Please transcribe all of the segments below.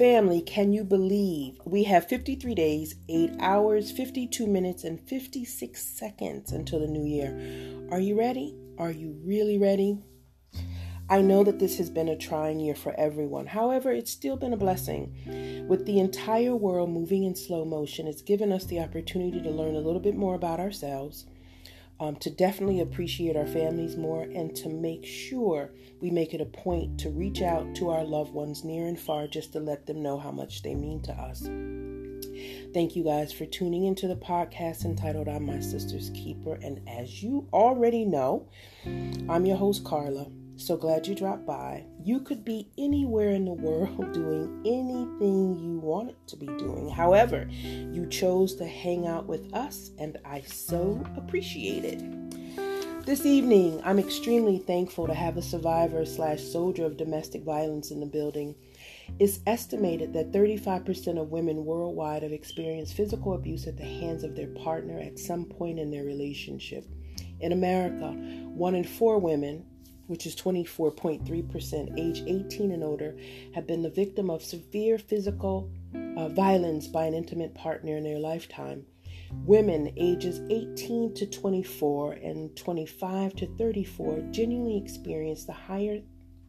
Family, can you believe we have 53 days, 8 hours, 52 minutes, and 56 seconds until the new year? Are you ready? Are you really ready? I know that this has been a trying year for everyone. However, it's still been a blessing. With the entire world moving in slow motion, it's given us the opportunity to learn a little bit more about ourselves, um, to definitely appreciate our families more, and to make sure we make it a point to reach out to our loved ones near and far just to let them know how much they mean to us. Thank you guys for tuning into the podcast entitled I'm My Sista's Keeper. And as you already know, I'm your host, Carla. So glad you dropped by. You could be anywhere in the world doing anything you wanted to be doing. However, you chose to hang out with us, and I so appreciate it. This evening, I'm extremely thankful to have a survivor slash soldier of domestic violence in the building. It's estimated that 35% of women worldwide have experienced physical abuse at the hands of their partner at some point in their relationship. In America, one in four women, which is 24.3%, age 18 and older, have been the victim of severe physical uh, violence by an intimate partner in their lifetime. Women ages 18 to 24 and 25 to 34 genuinely experience the higher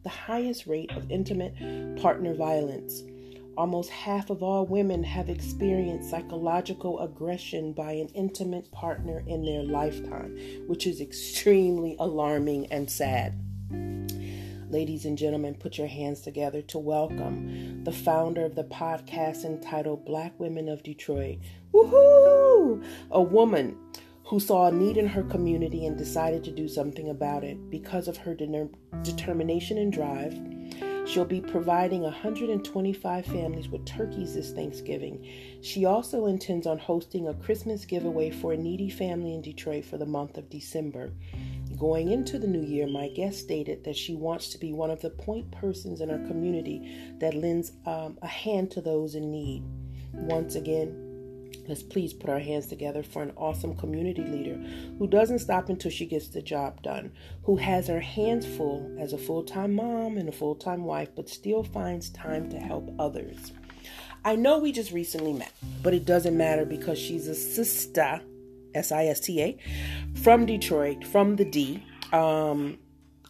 the highest rate of intimate partner violence. Almost half of all women have experienced psychological aggression by an intimate partner in their lifetime, which is extremely alarming and sad. Ladies and gentlemen, put your hands together to welcome the founder of the podcast entitled Black Women of Detroit. Woohoo! A woman who saw a need in her community and decided to do something about it because of her de- determination and drive. She'll be providing 125 families with turkeys this Thanksgiving. She also intends on hosting a Christmas giveaway for a needy family in Detroit for the month of December. Going into the new year, my guest stated that she wants to be one of the point persons in our community that lends um, a hand to those in need. Once again, Let's please put our hands together for an awesome community leader who doesn't stop until she gets the job done, who has her hands full as a full time mom and a full time wife, but still finds time to help others. I know we just recently met, but it doesn't matter because she's a sister, S I S T A, from Detroit, from the D. Um,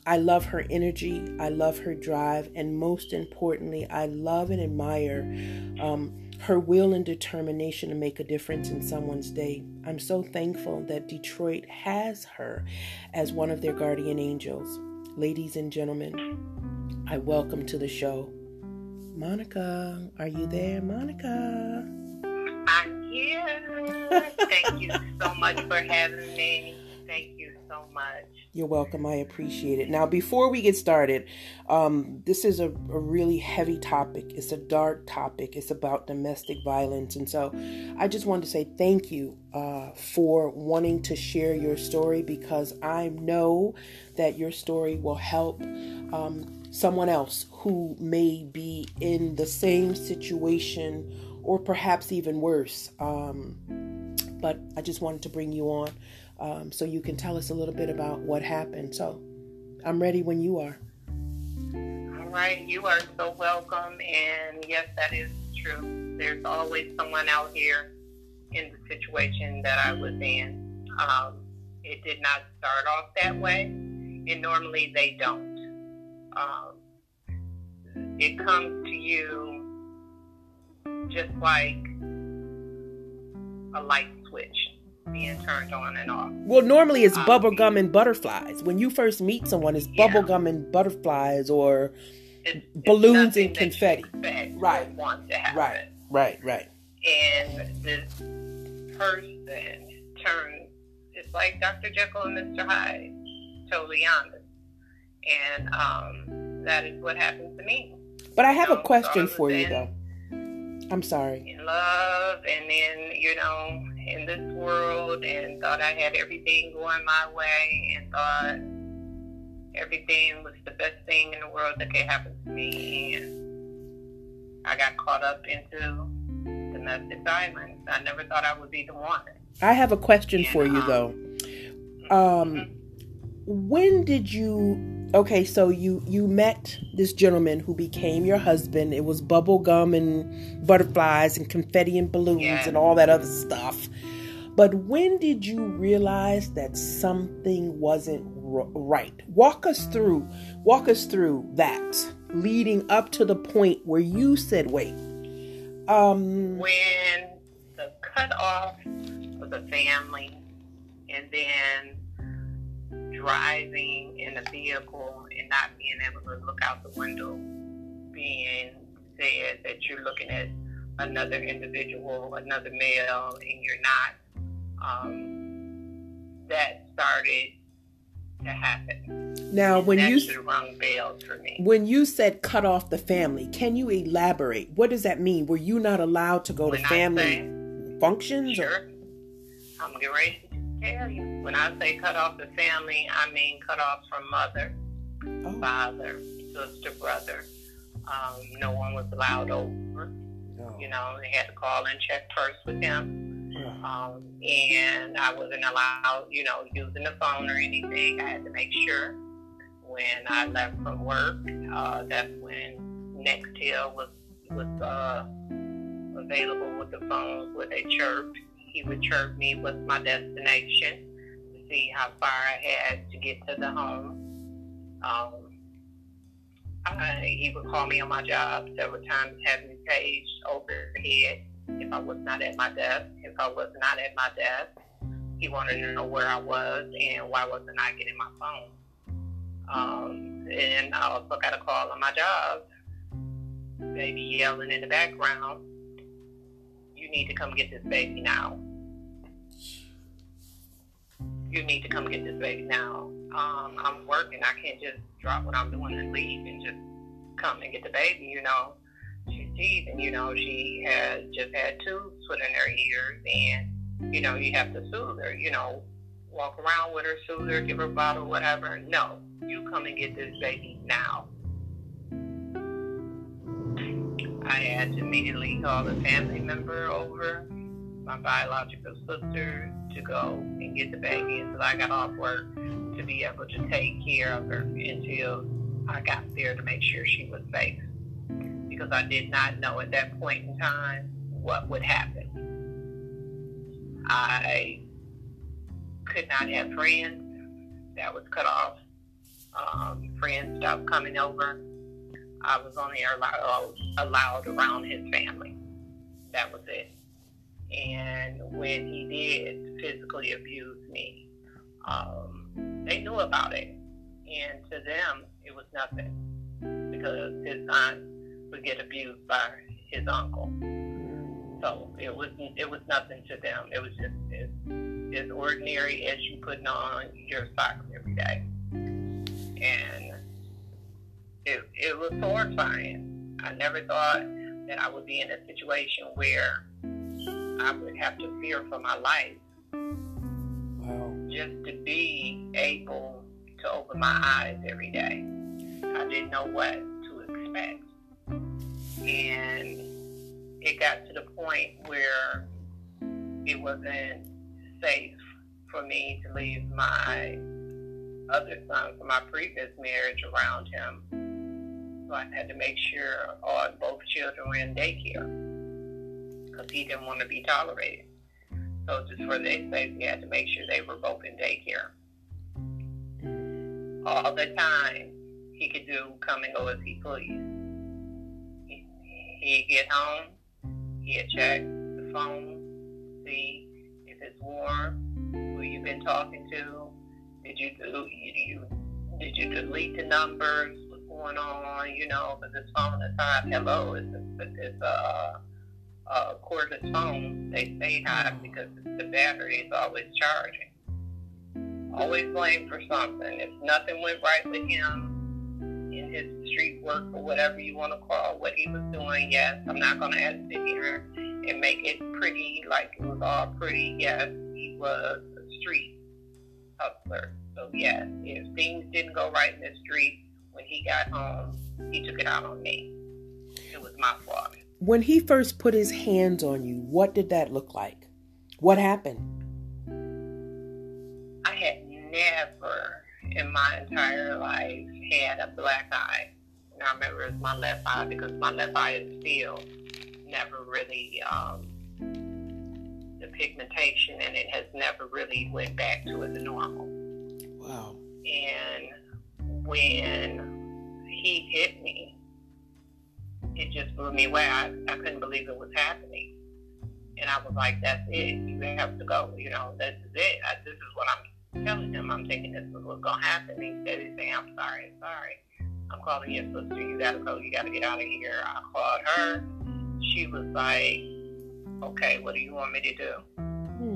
I love her energy, I love her drive, and most importantly, I love and admire um, her will and determination to make a difference in someone's day. I'm so thankful that Detroit has her as one of their guardian angels. Ladies and gentlemen, I welcome to the show Monica. Are you there, Monica? Thank you so much for having me. Thank you so much. You're welcome. I appreciate it. Now, before we get started, um, this is a, a, really heavy topic. It's a dark topic. It's about domestic violence. And so I just wanted to say thank you uh, for wanting to share your story because I know that your story will help um, someone else who may be in the same situation or perhaps even worse. Um, but I just wanted to bring you on um, so you can tell us a little bit about what happened. So I'm ready when you are. All right, you are so welcome. And yes, that is true. There's always someone out here in the situation that I was in. Um, it did not start off that way, and normally they don't. Um, it comes to you just like a light switch being turned on and off. Well, normally it's um, bubblegum and butterflies. When you first meet someone, it's yeah. bubblegum and butterflies or it's, balloons it's and confetti. right. Want to happen. Right. Right. Right. And this person turns. It's like Dr. Jekyll and Mr. Hyde. Totally honest. And um, that is what happened to me. But I have know, a question so for you, though. I'm sorry. In love, and then you know, in this world and thought I had everything going my way and thought everything was the best thing in the world that could happen to me. And I got caught up into domestic violence. I never thought I would be the one. I have a question and, for you, um, though. Um, mm-hmm. When did you Okay, so you you met this gentleman who became your husband. It was bubble gum and butterflies and confetti and balloons Yeah. and all that other stuff. But when did you realize that something wasn't r- right? Walk us through walk us through that leading up to the point where you said, "Wait." Um when the cutoff of the family and then driving in a vehicle and not being able to look out the window, being said that you're looking at another individual, another male, and you're not, um, that started to happen. now when you should have for me. when you said cut off the family, can you elaborate? What does that mean? Were you not allowed to go When to family say- functions or Sure. I'm getting ready to tell you. When I say cut off the family, I mean cut off from mother, Oh. father, sister, brother. Um, no one was allowed over. No. You know, they had to call and check first with. Yeah. Um, and I wasn't allowed, you know, using the phone or anything. I had to make sure when I left from work, uh, that's when Nextel was was uh, available with the phones where they chirped. He would chirp me what's my destination to see how far I had to get to the home. Um, I, he would call me on my job several times, have me paged overhead if I was not at my desk. If I was not at my desk, he wanted to know where I was and why wasn't I getting my phone. Um, and I also got a call on my job, baby yelling in the background, you need to come get this baby now. You need to come get this baby now. Um, I'm working. I can't just drop what I'm doing and leave and just come and get the baby, you know. She's teething, you know, she has just had tubes put in her ears and, you know, you have to soothe her, you know, walk around with her, soothe her, give her a bottle, whatever. No, you come and get this baby now. I had to immediately call a family member over, my biological sister, to go and get the baby until I got off work to be able to take care of her until I got there to make sure she was safe. Because I did not know at that point in time what would happen. I could not have friends. That was cut off. Um, friends stopped coming over. I was only allowed, allowed around his family. That was it. And when he did physically abuse me, um, they knew about it. And to them, it was nothing because his aunt would get abused by his uncle. So it was it was nothing to them. It was just as, ordinary as you putting on your socks every day. It, it was horrifying. I never thought that I would be in a situation where I would have to fear for my life Wow. just to be able to open my eyes every day. I didn't know what to expect. And it got to the point where it wasn't safe for me to leave my other son from my previous marriage around him. So I had to make sure all both children were in daycare because he didn't want to be tolerated. So just for their safety, I had to make sure they were both in daycare. All the time, he could do come and go as he pleased. He, he'd get home, he'd check the phone, see if it's warm, who you've been talking to, did you do you, you did you delete the numbers, going on, you know, because this phone is hot. Hello, it's a, it's a uh, cordless phone, they stay hot because the battery is always charging. Always blamed for something. If nothing went right with him in his street work or whatever you want to call what he was doing, yes, I'm not going to sit here and make it pretty like it was all pretty. Yes, he was a street hustler. So yes, if things didn't go right in the street when he got home, he took it out on me. It was my fault. When he first put his hands on you, what did that look like? What happened? I had never in my entire life had a black eye. And I remember it was my left eye because my left eye is still never really um, the pigmentation and it has never really went back to its normal. Wow. And when he hit me, it just blew me away. I, I couldn't believe it was happening. And I was like, that's it. You have to go. You know, this is it. I, this is what I'm telling him. I'm thinking this is what's going to happen. He said, he's saying, I'm sorry, I'm sorry. I'm calling your sister. You got to go. You got to get out of here. I called her. She was like, okay, what do you want me to do? Hmm.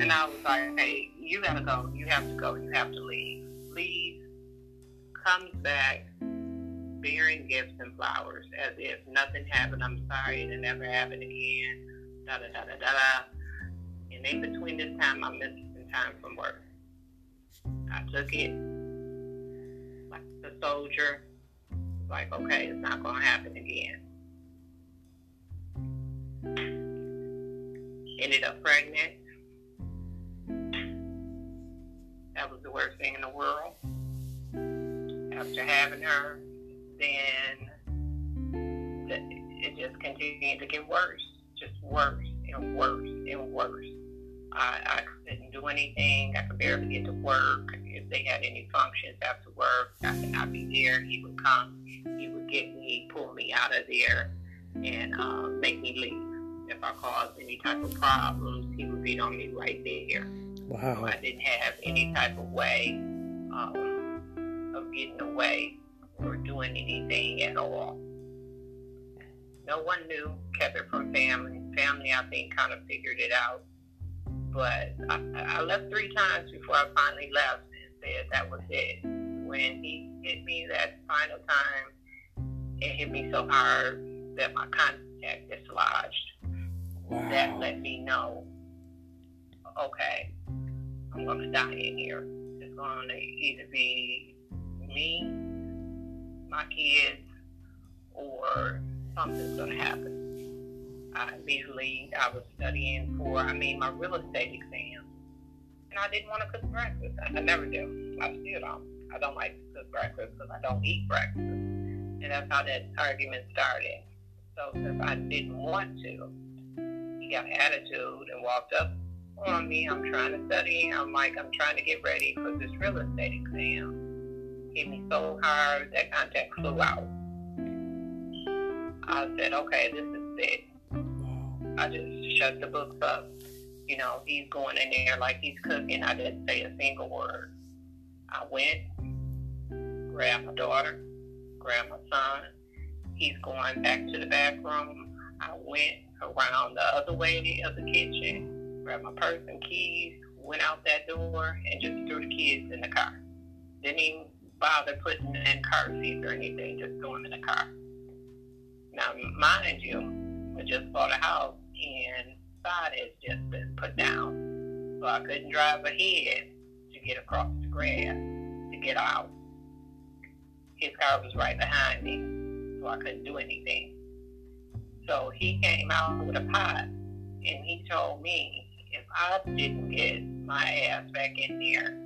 And I was like, hey, you got to go. You have to go. You have to leave. Leave. Comes back bearing gifts and flowers as if nothing happened. I'm sorry, it'll never happen again. Da da da da da. And in between this time, I'm missing time from work. I took it like a soldier. Like, okay, it's not going to happen again. Ended up pregnant. That was the worst thing in the world. After having her, then it just continued to get worse, just worse and worse and worse. I, I couldn't do anything. I could barely get to work. If they had any functions after work, I could not be there. He would come. He would get me, pull me out of there, and uh, make me leave. If I caused any type of problems, he would beat on me right there. Wow. So I didn't have any type of way um, of getting away or doing anything at all. No one knew, kept it from family. Family, I think, kind of figured it out. But I, I left three times before I finally left and said that was it. When he hit me that final time, it hit me so hard that my contact dislodged. Wow. That let me know, okay, I'm going to die in here. It's going to either be me my kids or something's going to happen. I immediately, I was studying for, I mean, my real estate exam. And I didn't want to cook breakfast. I never do. I still don't. I don't like to cook breakfast because I don't eat breakfast. And that's how that argument started. So since I didn't want to, he got attitude and walked up on me. I'm trying to study. I'm like, I'm trying to get ready for this real estate exam hit me so hard that contact flew out. I said, okay, this is it. I just shut the books up. You know, he's going in there like he's cooking. I didn't say a single word. I went, grabbed my daughter, grabbed my son. He's going back to the back room. I went around the other way of the kitchen, grabbed my purse and keys, went out that door, and just threw the kids in the car. Didn't even bother putting them in car seats or anything, just throw them in the car. Now, mind you, I just bought a house and side has just been put down. So I couldn't drive ahead to get across the grass to get out. His car was right behind me, so I couldn't do anything. So he came out with a pot and he told me I didn't get my ass back in there,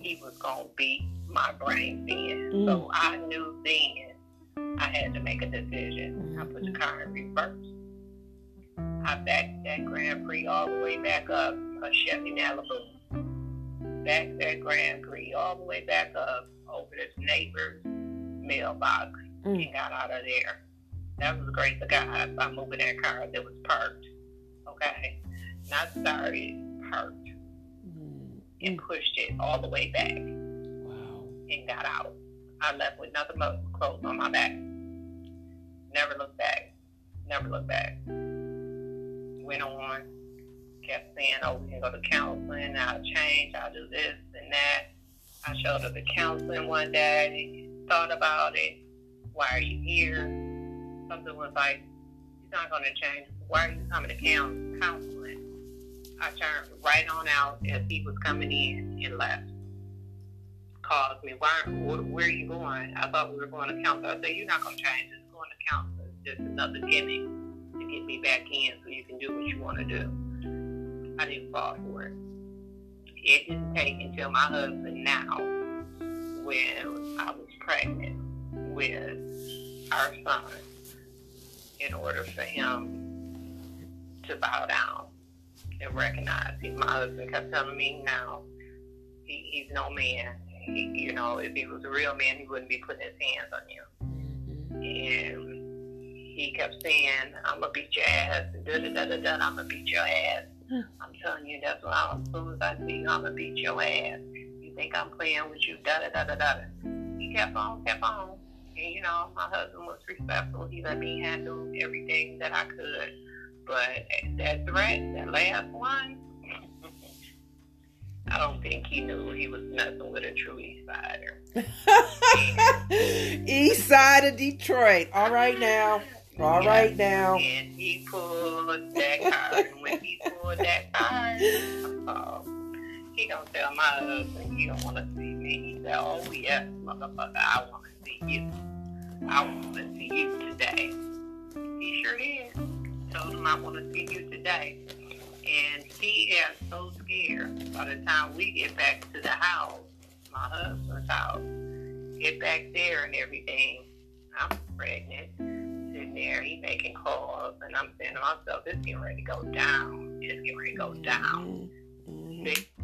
he was going to beat my brain then. Mm. So I knew then I had to make a decision. I put the car in reverse. I backed that Grand Prix all the way back up, a Chevy Malibu. Backed that Grand Prix all the way back up over this neighbor's mailbox mm. and got out of there. That was the grace of God by moving that car that was parked. Okay? Not started, hurt Mm. And pushed it all the way back and got out. I left with nothing but clothes on my back. Never looked back. Never looked back. Went on. Kept saying, oh, we can go to counseling. I'll change. I'll do this and that. I showed up at counseling one day. Thought about it. Why are you here? Something was like, he's not going to change. Why are you coming to counseling? I turned right on out as he was coming in and left called me. Why? Where, where, are you going? I thought we were going to counsel. I said, you're not going to change. It's going to counsel. It's just another gimmick to get me back in so you can do what you want to do. I didn't fall for it. it didn't take until my husband now, when I was pregnant with our son, in order for him to bow down and recognize. He, my husband kept telling me now, he, he's no man. He, you know, if he was a real man, he wouldn't be putting his hands on you. And he kept saying, I'm to beat your ass, and da da da da da, I'm to beat your ass. I'm telling you, that's what I'm, as soon as I see you, I'm to beat your ass. You think I'm playing with you, da da da da da. He kept on, kept on. And, you know, my husband was respectful. He let me handle everything that I could. But that threat, that last one, I don't think he knew he was messing with a true East Sider. East Side of Detroit. All right now. All yeah. right now. And he pulled that card. and when he pulled that card, uh, he gonna tell my husband he don't want to see me. He said, "Oh yes, motherfucker, I want to see you. I want to see you today." He sure did. Told him I want to see you today, and he got so scared. By the time we get back to the house, my husband's house, get back there and everything, I'm pregnant sitting there. He making calls, and I'm saying to myself, it's getting ready to go down. It's getting ready to go down. Mm-hmm.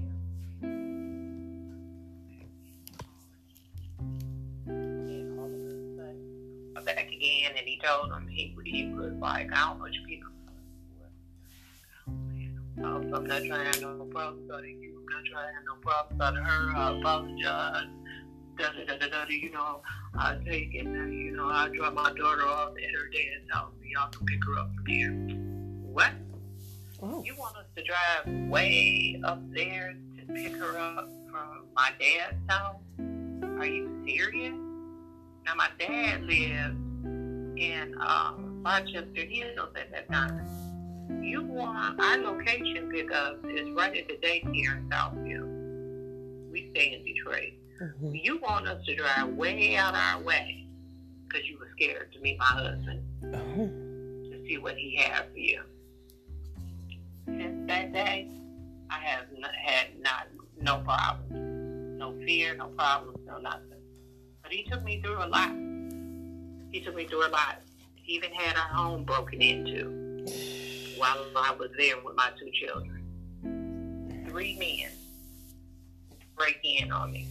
Told him he, he was like, I don't know what you people. Oh, oh, I'm not trying to have no problems out of you. I'm not trying to have no problems out of her. I apologize da da da da da. You know, I take it. You know, I drop my daughter off at her dad's house, and y'all can pick her up from here. What? Oh. You want us to drive way up there to pick her up from my dad's house? Are you serious? Now my dad lives in um, Rochester Hills at that time. You want our location pickup is right at the daycare in Southfield. We stay in Detroit. Mm-hmm. You want us to drive way out our way because you were scared to meet my husband oh. to see what he had for you. Since that day, I have not, had not no problems, no fear, no problems, no nothing. But he took me through a lot. He took me through a lot. He even had our home broken into while I was there with my two children. Three men break in on me.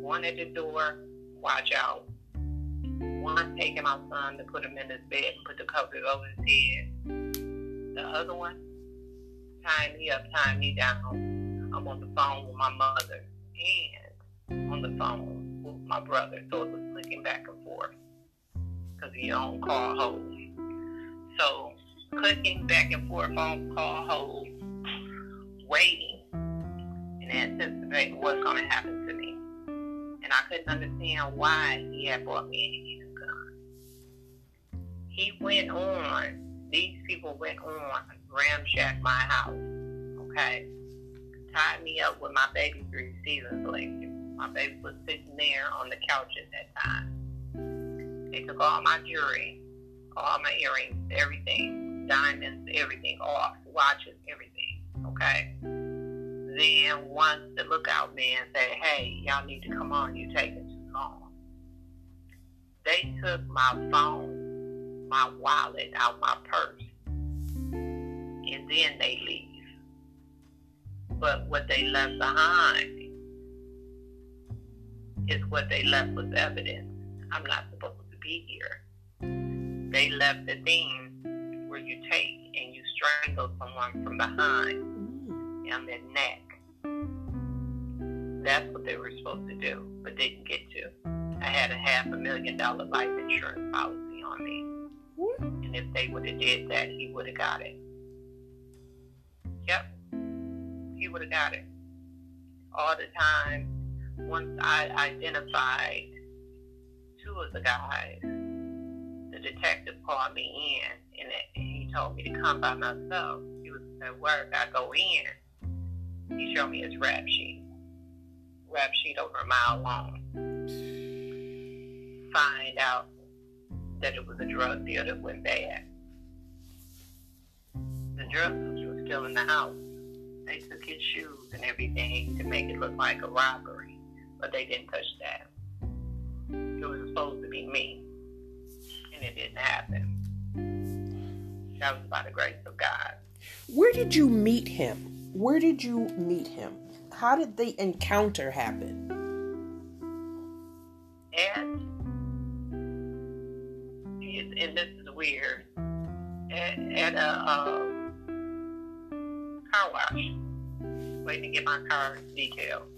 One at the door, watch out. One taking my son to put him in his bed and put the covers over his head. The other one, tying me up, tying me down. I'm on the phone with my mother and on the phone with my brother. So it was clicking back and forth because he on call hold. So clicking back and forth on call hold, waiting and anticipating what's going to happen to me. And I couldn't understand why he had brought me a gun. He went on, these people went on, ramshack my house, okay? Tied me up with my baby's receiver blanket. My baby was sitting there on the couch at that time. They took all my jewelry, all my earrings, everything, diamonds, everything off, watches, everything, okay? then once the lookout man said, hey, y'all need to come on, You're taking too long. They took my phone, my wallet out my purse, and then they leave. But what they left behind is what they left was evidence. I'm not supposed be here. They left the thing where you take and you strangle someone from behind mm. on their neck that's what they were supposed to do, but didn't get to. I had a half a million dollar life insurance policy on me. And if they would have did that, he would have got it. Yep. He would have got it. All the time, once I identified two of the guys, the detective called me in and he told me to come by myself. He was at work. I go in. He showed me his rap sheet rap sheet over a mile long. Find out that it was a drug deal that went bad. The drug dealer was still in the house. they took his shoes and everything to make it look like a robbery, but they didn't touch that. Be me, and it didn't happen. That was by the grace of God. Where did you meet him? Where did you meet him? How did the encounter happen? And, and this is weird, at, at a, a car wash, waiting to get my car detailed.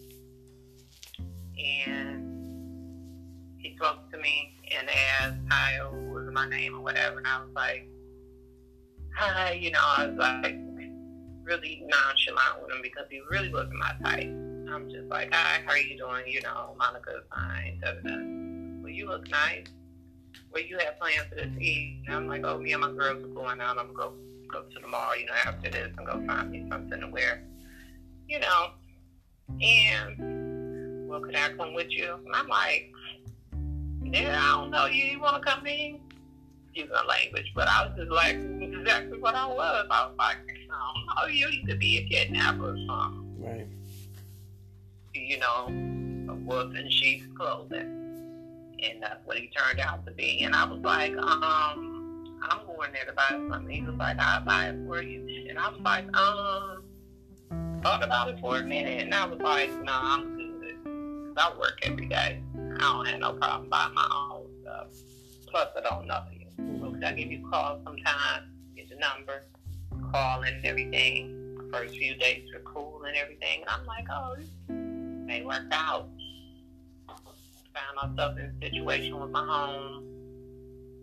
Me and asked, hi, was my name or whatever. And I was like, hi, you know, I was like really nonchalant with him because he really wasn't my type. I'm just like, hi, how are you doing? You know, Monica's fine. Da, da, da. Well, you look nice. Well, you have plans for this evening. I'm like, oh, me and my girls are going out. I'm to go go to the mall, you know, after this and go find me something to wear, you know. And, well, could I come with you? And I'm like, yeah, I don't know you. You want to come in? Use my language, but I was just like exactly what I was. I was like, I don't know you. You could be a kidnapper or something. Right. You know, a wolf in sheep's clothing. And that's what he turned out to be. And I was like, um, I'm going there to buy something. He was like, I'll buy it for you. And I was like, um, thought about it for a minute. And I was like, no, nah, I'm good. I work every day. I don't have no problem buying my own stuff. Plus, I don't know you. So I give you a call sometime? Get the number, call and everything. First few days were cool and everything. And I'm like, oh, may work out. Found myself in a situation with my home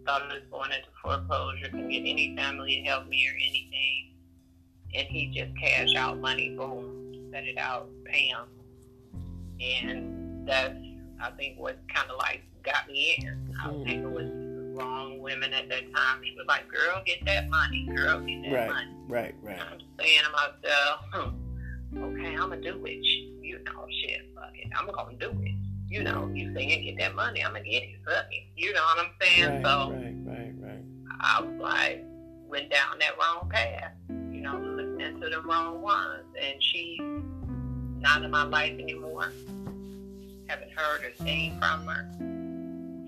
thought I was going into foreclosure, couldn't get any family to help me or anything. And he just cashed out money, boom, set it out, bam. And that's, I think, what kind of like got me in. I was hanging with wrong women at that time. He was like, girl, get that money. Girl, get that right, money. Right, right, right. I'm saying to myself, hmm, okay, I'm to do it. You know, shit, fuck it. I'm to do it you know, you saying get that money, I'm gonna get it, fuck it. You know what I'm saying? Right, so right, right, right. I was like, went down that wrong path, you know, listening to the wrong ones, and she's not in my life anymore. Haven't heard or seen from her,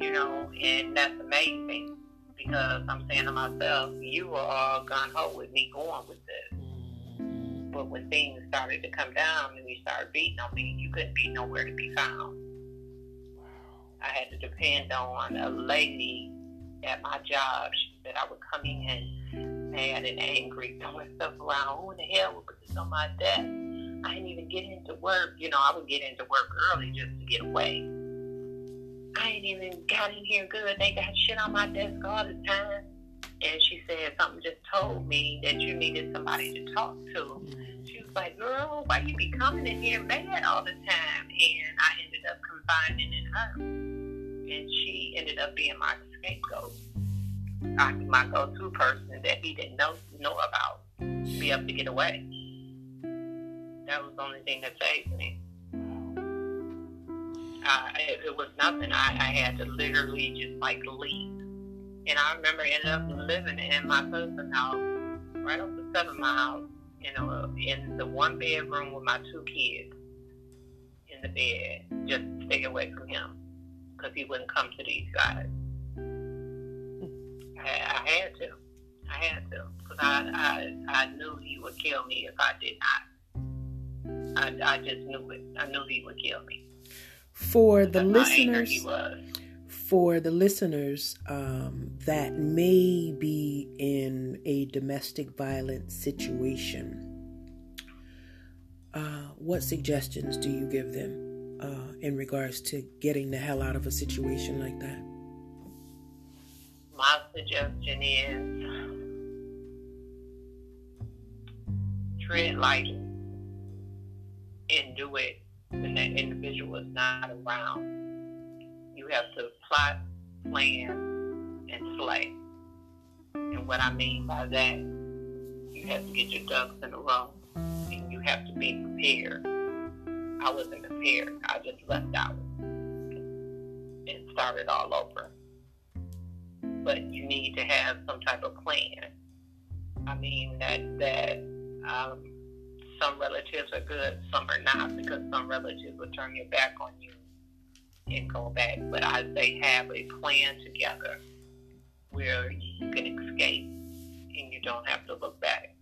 you know, and that's amazing because I'm saying to myself, you were all gun ho with me going with this. But when things started to come down and you started beating on me, you couldn't be nowhere to be found. I had to depend on a lady at my job. Said I would come in mad and angry, throwing stuff around. Who in the hell would put this on my desk? I didn't even get into work. You know, I would get into work early just to get away. I ain't even got in here good. They got shit on my desk all the time. And she said something just told me that you needed somebody to talk to. She was like, girl, why you be coming in here mad all the time? And I ended up confiding in her and she ended up being my scapegoat. I, my go-to person that he didn't know know about be able to get away. That was the only thing that saved me. Uh, it, it was nothing. I, I had to literally just like leave. And I remember ended up living in my cousin's house, right off the seven miles, you know, in the one bedroom with my two kids in the bed, just to stay away from him because he wouldn't come to these guys. I, I had to. I had to because I, I I knew he would kill me if I did not. I, I just knew it. I knew he would kill me. For the listeners, for the listeners um, that may be in a domestic violence situation, uh, what suggestions do you give them? uh, in regards to getting the hell out of a situation like that? My suggestion is tread lightly and do it when that individual is not around. You have to plot, plan, and slay. And what I mean by that, you have to get your ducks in a row and you have to be prepared I wasn't prepared. I just left out and started all over. But you need to have some type of plan. I mean that that um, some relatives are good, some are not, because some relatives will turn your back on you and go back. But I say have a plan together where you can escape and you don't have to look back.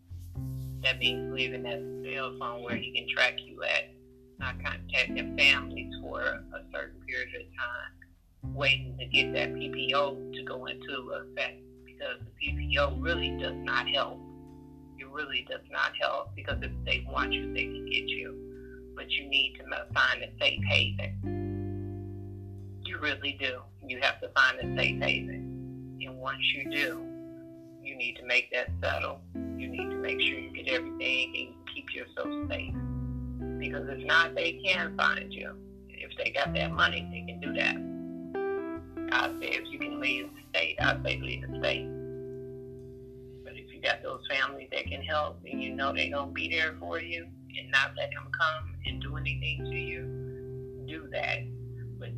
That means leaving that cell phone where he can track you at, not contacting families for a certain period of time, waiting to get that PPO to go into effect because the PPO really does not help. Really does not help because if they want you, they can get you. But you need to find a safe haven. You really do. You have to find a safe haven. And once you do, you need to make that settle. You need to make sure you get everything and keep yourself safe. Because if not, they can find you. If they got that money, they can do that. I say if you can leave the state, I say leave the state. Got those families that can help and you know they're gonna be there for you and not let them come and do anything to you, do that. But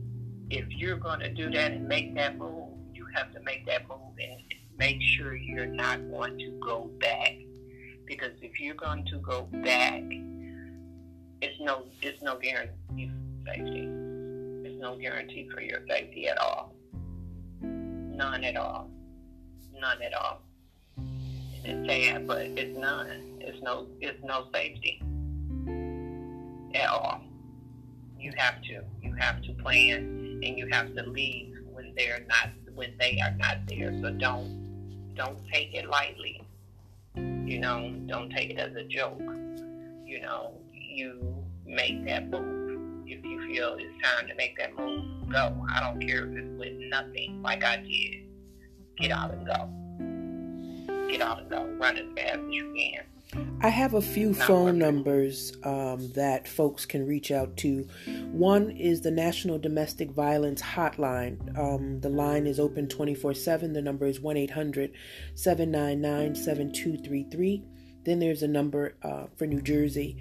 if you're gonna do that and make that move, you have to make that move and make sure you're not going to go back. Because if you're going to go back, it's no it's no guarantee for safety. There's no guarantee for your safety at all. None at all. None at all. It's sad, but it's none. It's no it's no safety at all. You have to. You have to plan and you have to leave when they're not when they are not there. So don't don't take it lightly. You know, don't take it as a joke. You know, you make that move. If you feel it's time to make that move, go. I don't care if it's with nothing, like I did. Get out and go. Get out and go. Run as fast as you can. I have a few Not phone numbers um, that folks can reach out to. One is the National Domestic Violence Hotline. Um, the line is open 24 7. The number is 1 800 799 7233. Then there's a number uh, for New Jersey.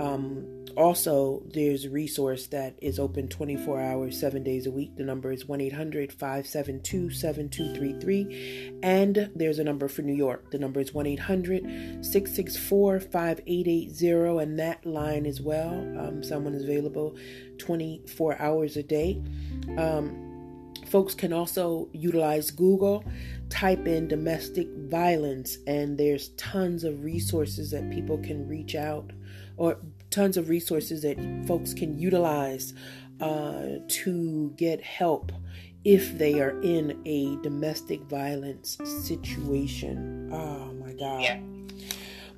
Um, also, there's a resource that is open 24 hours, seven days a week. The number is 1 800 572 7233. And there's a number for New York. The number is 1 800 664 5880. And that line as well, um, someone is available 24 hours a day. Um, folks can also utilize Google, type in domestic violence, and there's tons of resources that people can reach out or tons of resources that folks can utilize uh, to get help if they are in a domestic violence situation. Oh my God. Yeah.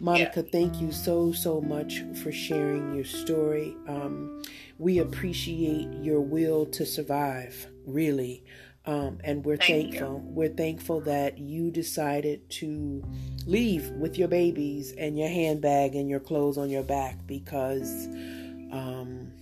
Monica, yeah. thank you so, so much for sharing your story. Um, we appreciate your will to survive, really. Um, and we're Thank thankful. You. We're thankful that you decided to leave with your babies and your handbag and your clothes on your back because um,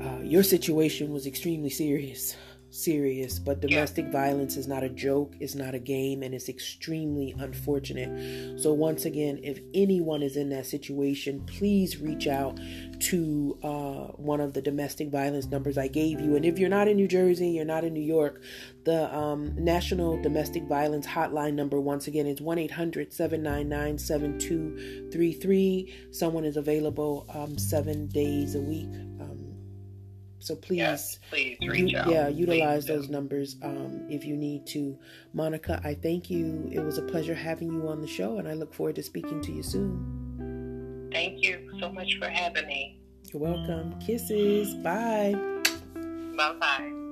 uh, your situation was extremely serious serious, but domestic yeah. violence is not a joke, it's not a game, and it's extremely unfortunate. So, once again, if anyone is in that situation, please reach out to uh, one of the domestic violence numbers I gave you. And if you're not in New Jersey, you're not in New York, the um, National Domestic Violence Hotline number, once again, is 1 800 799 7233. Someone is available um, seven days a week. So please, yes, please reach out. Yeah, utilize please those do. numbers um, if you need to. Monica, I thank you. It was a pleasure having you on the show, and I look forward to speaking to you soon. Thank you so much for having me. You're welcome. Kisses. Bye. Bye bye.